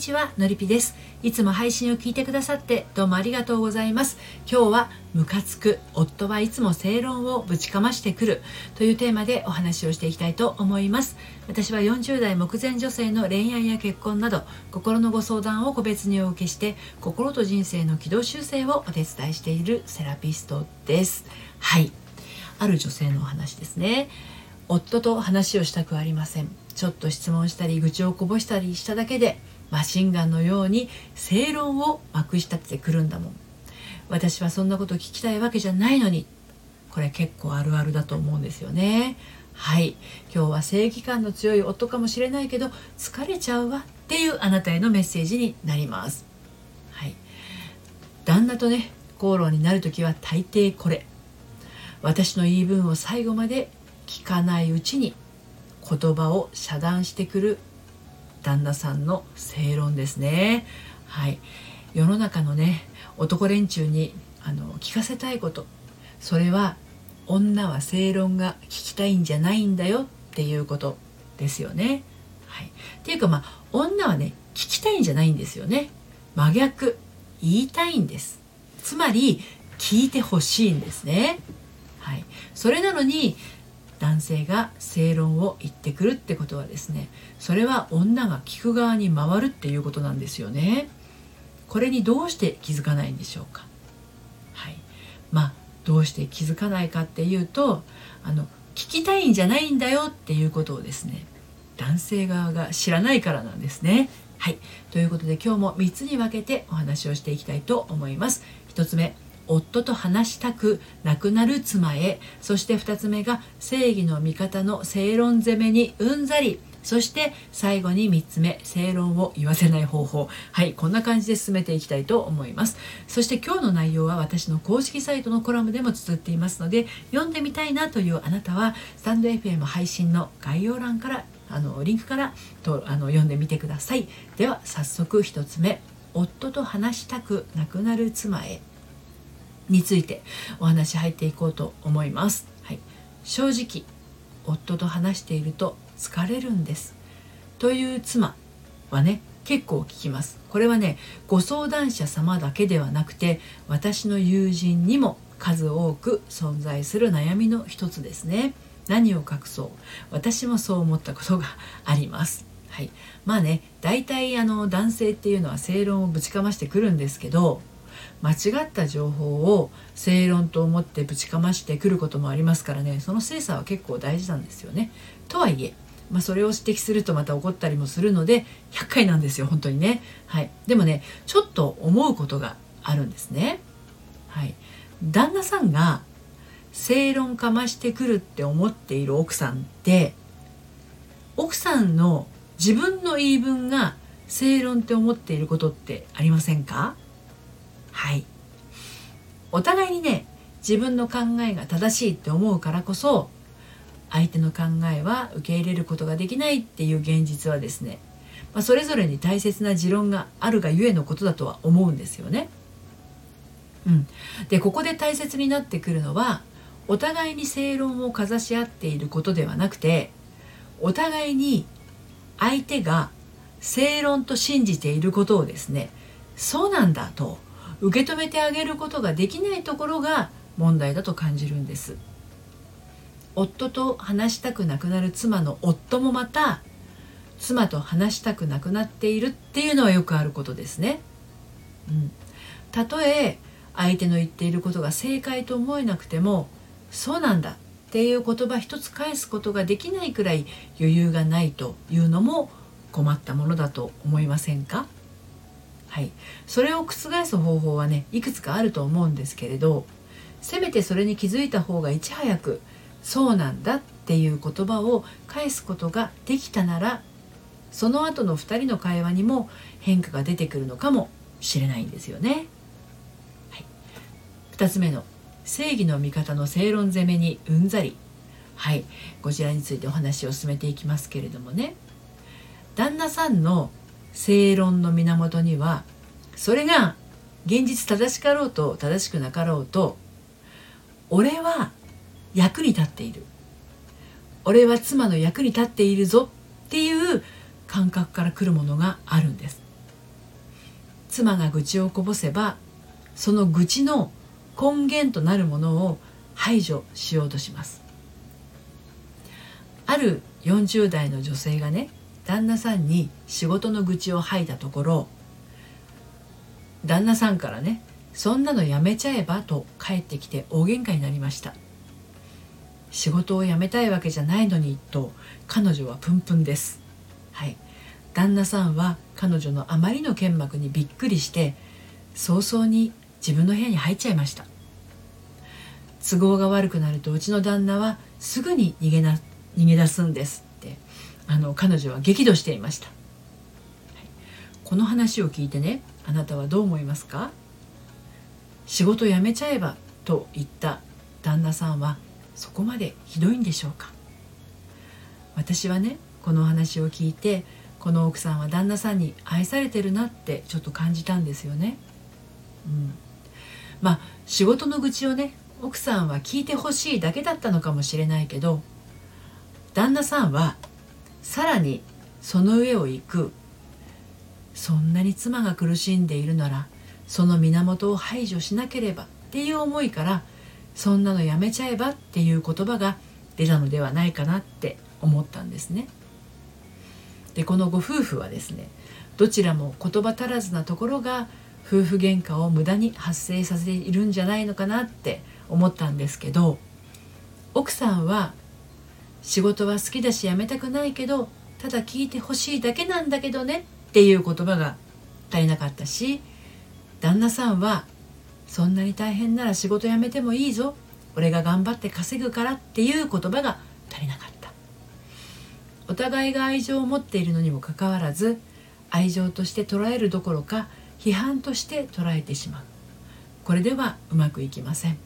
ちはのりぴです。いつも配信を聞いてくださってどうもありがとうございます。今日はムカつく夫はいつも正論をぶちかましてくる。というテーマでお話をしていきたいと思います。私は40代目前女性の恋愛や結婚など心のご相談を個別にお受けして心と人生の軌道修正をお手伝いしているセラピストです。はい。ある女性のお話ですね。夫と話をしたくありません。ちょっと質問したり愚痴をこぼしたりしただけでマシンガンのように正論をまくし立ててくるんだもん。私はそんなこと聞きたいわけじゃないのに。これ結構あるあるだと思うんですよね。はい。今日は正義感の強い夫かもしれないけど疲れちゃうわっていうあなたへのメッセージになります。はい。旦那とね口論になる時は大抵これ。私の言い分を最後まで聞かないうちに言葉を遮断してくる旦那さんの正論ですねはい世の中のね男連中にあの聞かせたいことそれは女は正論が聞きたいんじゃないんだよっていうことですよね。はい、っていうかまあ女はね聞きたいんじゃないんですよね。真逆言いたいんです。つまり聞いてほしいんですね。はい、それなのに男性が正論を言ってくるってことはですねそれは女が聞く側に回るっていうことなんですよね。これにどうして気づかないんでしょうか。はい。まあどうして気づかないかっていうとあの聞きたいんじゃないんだよっていうことをですね男性側が知らないからなんですね。はい。ということで今日も3つに分けてお話をしていきたいと思います。1つ目夫と話したくなくなる妻へ。そして2つ目が正義の味方の正論攻めにうんざり。そして最後に3つ目正論を言わせない方法。はいこんな感じで進めていきたいと思います。そして今日の内容は私の公式サイトのコラムでも綴っていますので読んでみたいなというあなたはスタンド FM 配信の概要欄からあのリンクからとあの読んでみてください。では早速1つ目。夫と話したくなくなる妻へ。についてお話入っていこうと思います。はい、正直夫と話していると疲れるんです。という妻はね結構聞きます。これはねご相談者様だけではなくて私の友人にも数多く存在する悩みの一つですね。何を隠そう？私もそう思ったことがあります。はい、まあね大体あの男性っていうのは正論をぶちかましてくるんですけど間違った情報を正論と思ってぶちかましてくることもありますからねその精査は結構大事なんですよね。とはいえ、まあ、それを指摘するとまた怒ったりもするので100回なんですよ本当にね。はい、でもねちょっと思うことがあるんですね。はい、旦那さんが正論かましてくるって思っている奥さんって奥さんの自分の言い分が正論って思っていることってありませんか？はいお互いにね自分の考えが正しいって思うからこそ相手の考えは受け入れることができないっていう現実はですね、まあ、それぞれに大切な持論があるがゆえのことだとは思うんですよね。うん、でここで大切になってくるのはお互いに正論をかざし合っていることではなくてお互いに相手が正論と信じていることをですねそうなんだと受け止めてあげることができないところが問題だと感じるんです。夫と話したくなくなる妻の夫もまた妻と話したくなくなっているっていうのはよくあることですね。うん、たとえ相手の言っていることが正解と思えなくてもそうなんだっていう言葉一つ返すことができないくらい余裕がないというのも困ったものだと思いませんか？はい、それを覆す方法はねいくつかあると思うんですけれどせめてそれに気づいた方がいち早く「そうなんだ」っていう言葉を返すことができたならその後の2人の会話にも変化が出てくるのかもしれないんですよね。はい、2つ目の「正義の味方の正論攻めにうんざり」はい。こちらについてお話を進めていきますけれどもね。旦那さんの正論の源にはそれが現実正しかろうと正しくなかろうと俺は役に立っている。俺は妻の役に立っているぞっていう感覚から来るものがあるんです。妻が愚痴をこぼせばその愚痴の根源となるものを排除しようとします。ある40代の女性がね旦那さんに仕事の愚痴を吐いたところ旦那さんからね「そんなのやめちゃえば」と帰ってきて大喧嘩になりました。仕事を辞めたいわけじゃないのにと彼女はプンプンです。はい。旦那さんは彼女のあまりの剣幕にびっくりして早々に自分の部屋に入っちゃいました。都合が悪くなるとうちの旦那はすぐに逃げな逃げ出すんです。あの彼女は激怒していました、はい、この話を聞いてねあなたはどう思いますか？仕事辞めちゃえばと言った旦那さんはそこまでひどいんでしょうか？私はねこの話を聞いてこの奥さんは旦那さんに愛されてるなってちょっと感じたんですよね。うん、まあ仕事の愚痴をね奥さんは聞いてほしいだけだったのかもしれないけど旦那さんはさらにその上を行くそんなに妻が苦しんでいるならその源を排除しなければっていう思いからそんなのやめちゃえばっていう言葉が出たのではないかなって思ったんですね。でこのご夫婦はですねどちらも言葉足らずなところが夫婦喧嘩を無駄に発生させているんじゃないのかなって思ったんですけど奥さんは仕事は好きだし辞めたくないけどただ聞いてほしいだけなんだけどねっていう言葉が足りなかったし旦那さんはそんなに大変なら仕事辞めてもいいぞ。俺が頑張って稼ぐからっていう言葉が足りなかった。お互いが愛情を持っているのにもかかわらず愛情として捉えるどころか批判として捉えてしまう。これではうまくいきません。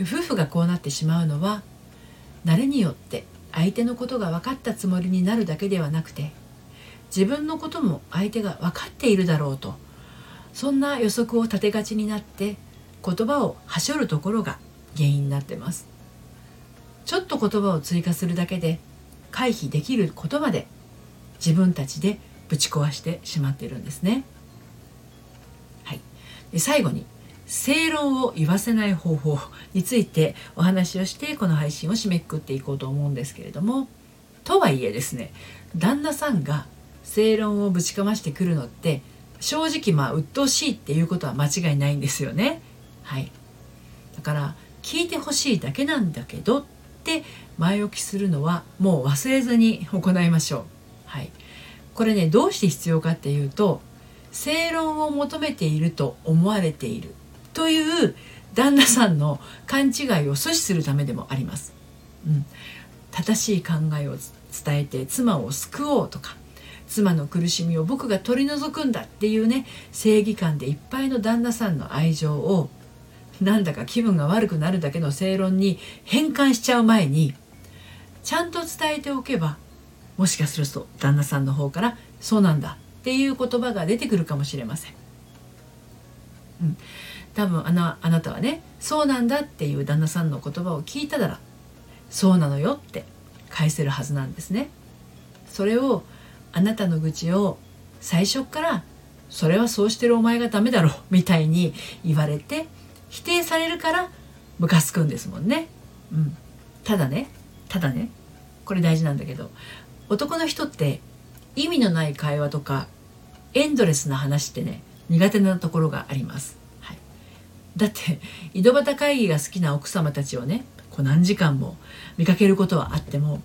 夫婦がこうなってしまうのは慣れによって相手のことが分かったつもりになるだけではなくて自分のことも相手が分かっているだろうとそんな予測を立てがちになって言葉をはしょるところが原因になってますちょっと言葉を追加するだけで回避できることまで自分たちでぶち壊してしまっているんですね。はい、で最後に正論を言わせない方法についてお話をしてこの配信を締めくくっていこうと思うんですけれどもとはいえですね旦那さんが正論をぶちかましてくるのって正直まあ鬱陶しいっていうことは間違いないんですよね。はい、だから聞いてほしいだけなんだけどって前置きするのはもう忘れずに行いましょう。はい、これねどうして必要かっていうと正論を求めていると思われているという旦那さんの勘違いを阻止するためでもあります。うん、正しい考えを伝えて妻を救おうとか妻の苦しみを僕が取り除くんだっていうね正義感でいっぱいの旦那さんの愛情をなんだか気分が悪くなるだけの正論に変換しちゃう前にちゃんと伝えておけばもしかすると旦那さんの方から「そうなんだ」っていう言葉が出てくるかもしれません。うん、多分あのあなたはねそうなんだっていう旦那さんの言葉を聞いたならそうなのよって返せるはずなんですね。それをあなたの愚痴を最初からそれはそうしてるお前がダメだろみたいに言われて否定されるからムカつくんですもんね。うん、ただねただねこれ大事なんだけど男の人って意味のない会話とかエンドレスな話ってね苦手なところがあります。だって井戸端会議が好きな奥様たちをねこう何時間も見かけることはあっても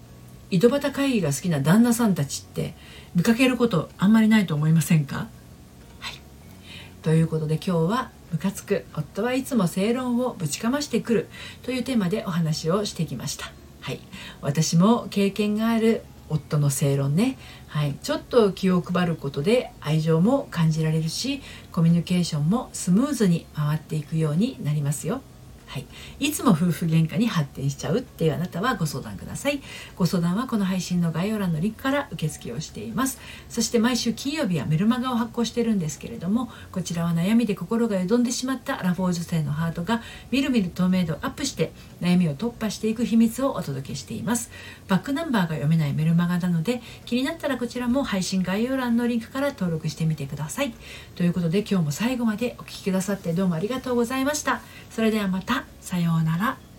井戸端会議が好きな旦那さんたちって見かけることあんまりないと思いませんか？はい。ということで今日は「ムカつく。夫はいつも正論をぶちかましてくる」というテーマでお話をしてきました。はい、私も経験がある夫の正論ね、はい、ちょっと気を配ることで愛情も感じられるしコミュニケーションもスムーズに回っていくようになりますよ。はい、いつも夫婦喧嘩に発展しちゃうっていうあなたはご相談ください。ご相談はこの配信の概要欄のリンクから受付をしています。そして毎週金曜日はメルマガを発行してるんですけれどもこちらは悩みで心がよどんでしまったアラフォー女性のハートがみるみる透明度アップして悩みを突破していく秘密をお届けしています。バックナンバーが読めないメルマガなので気になったらこちらも配信概要欄のリンクから登録してみてください。ということで今日も最後までお聴きくださってどうもありがとうございました。それではまた。さようなら。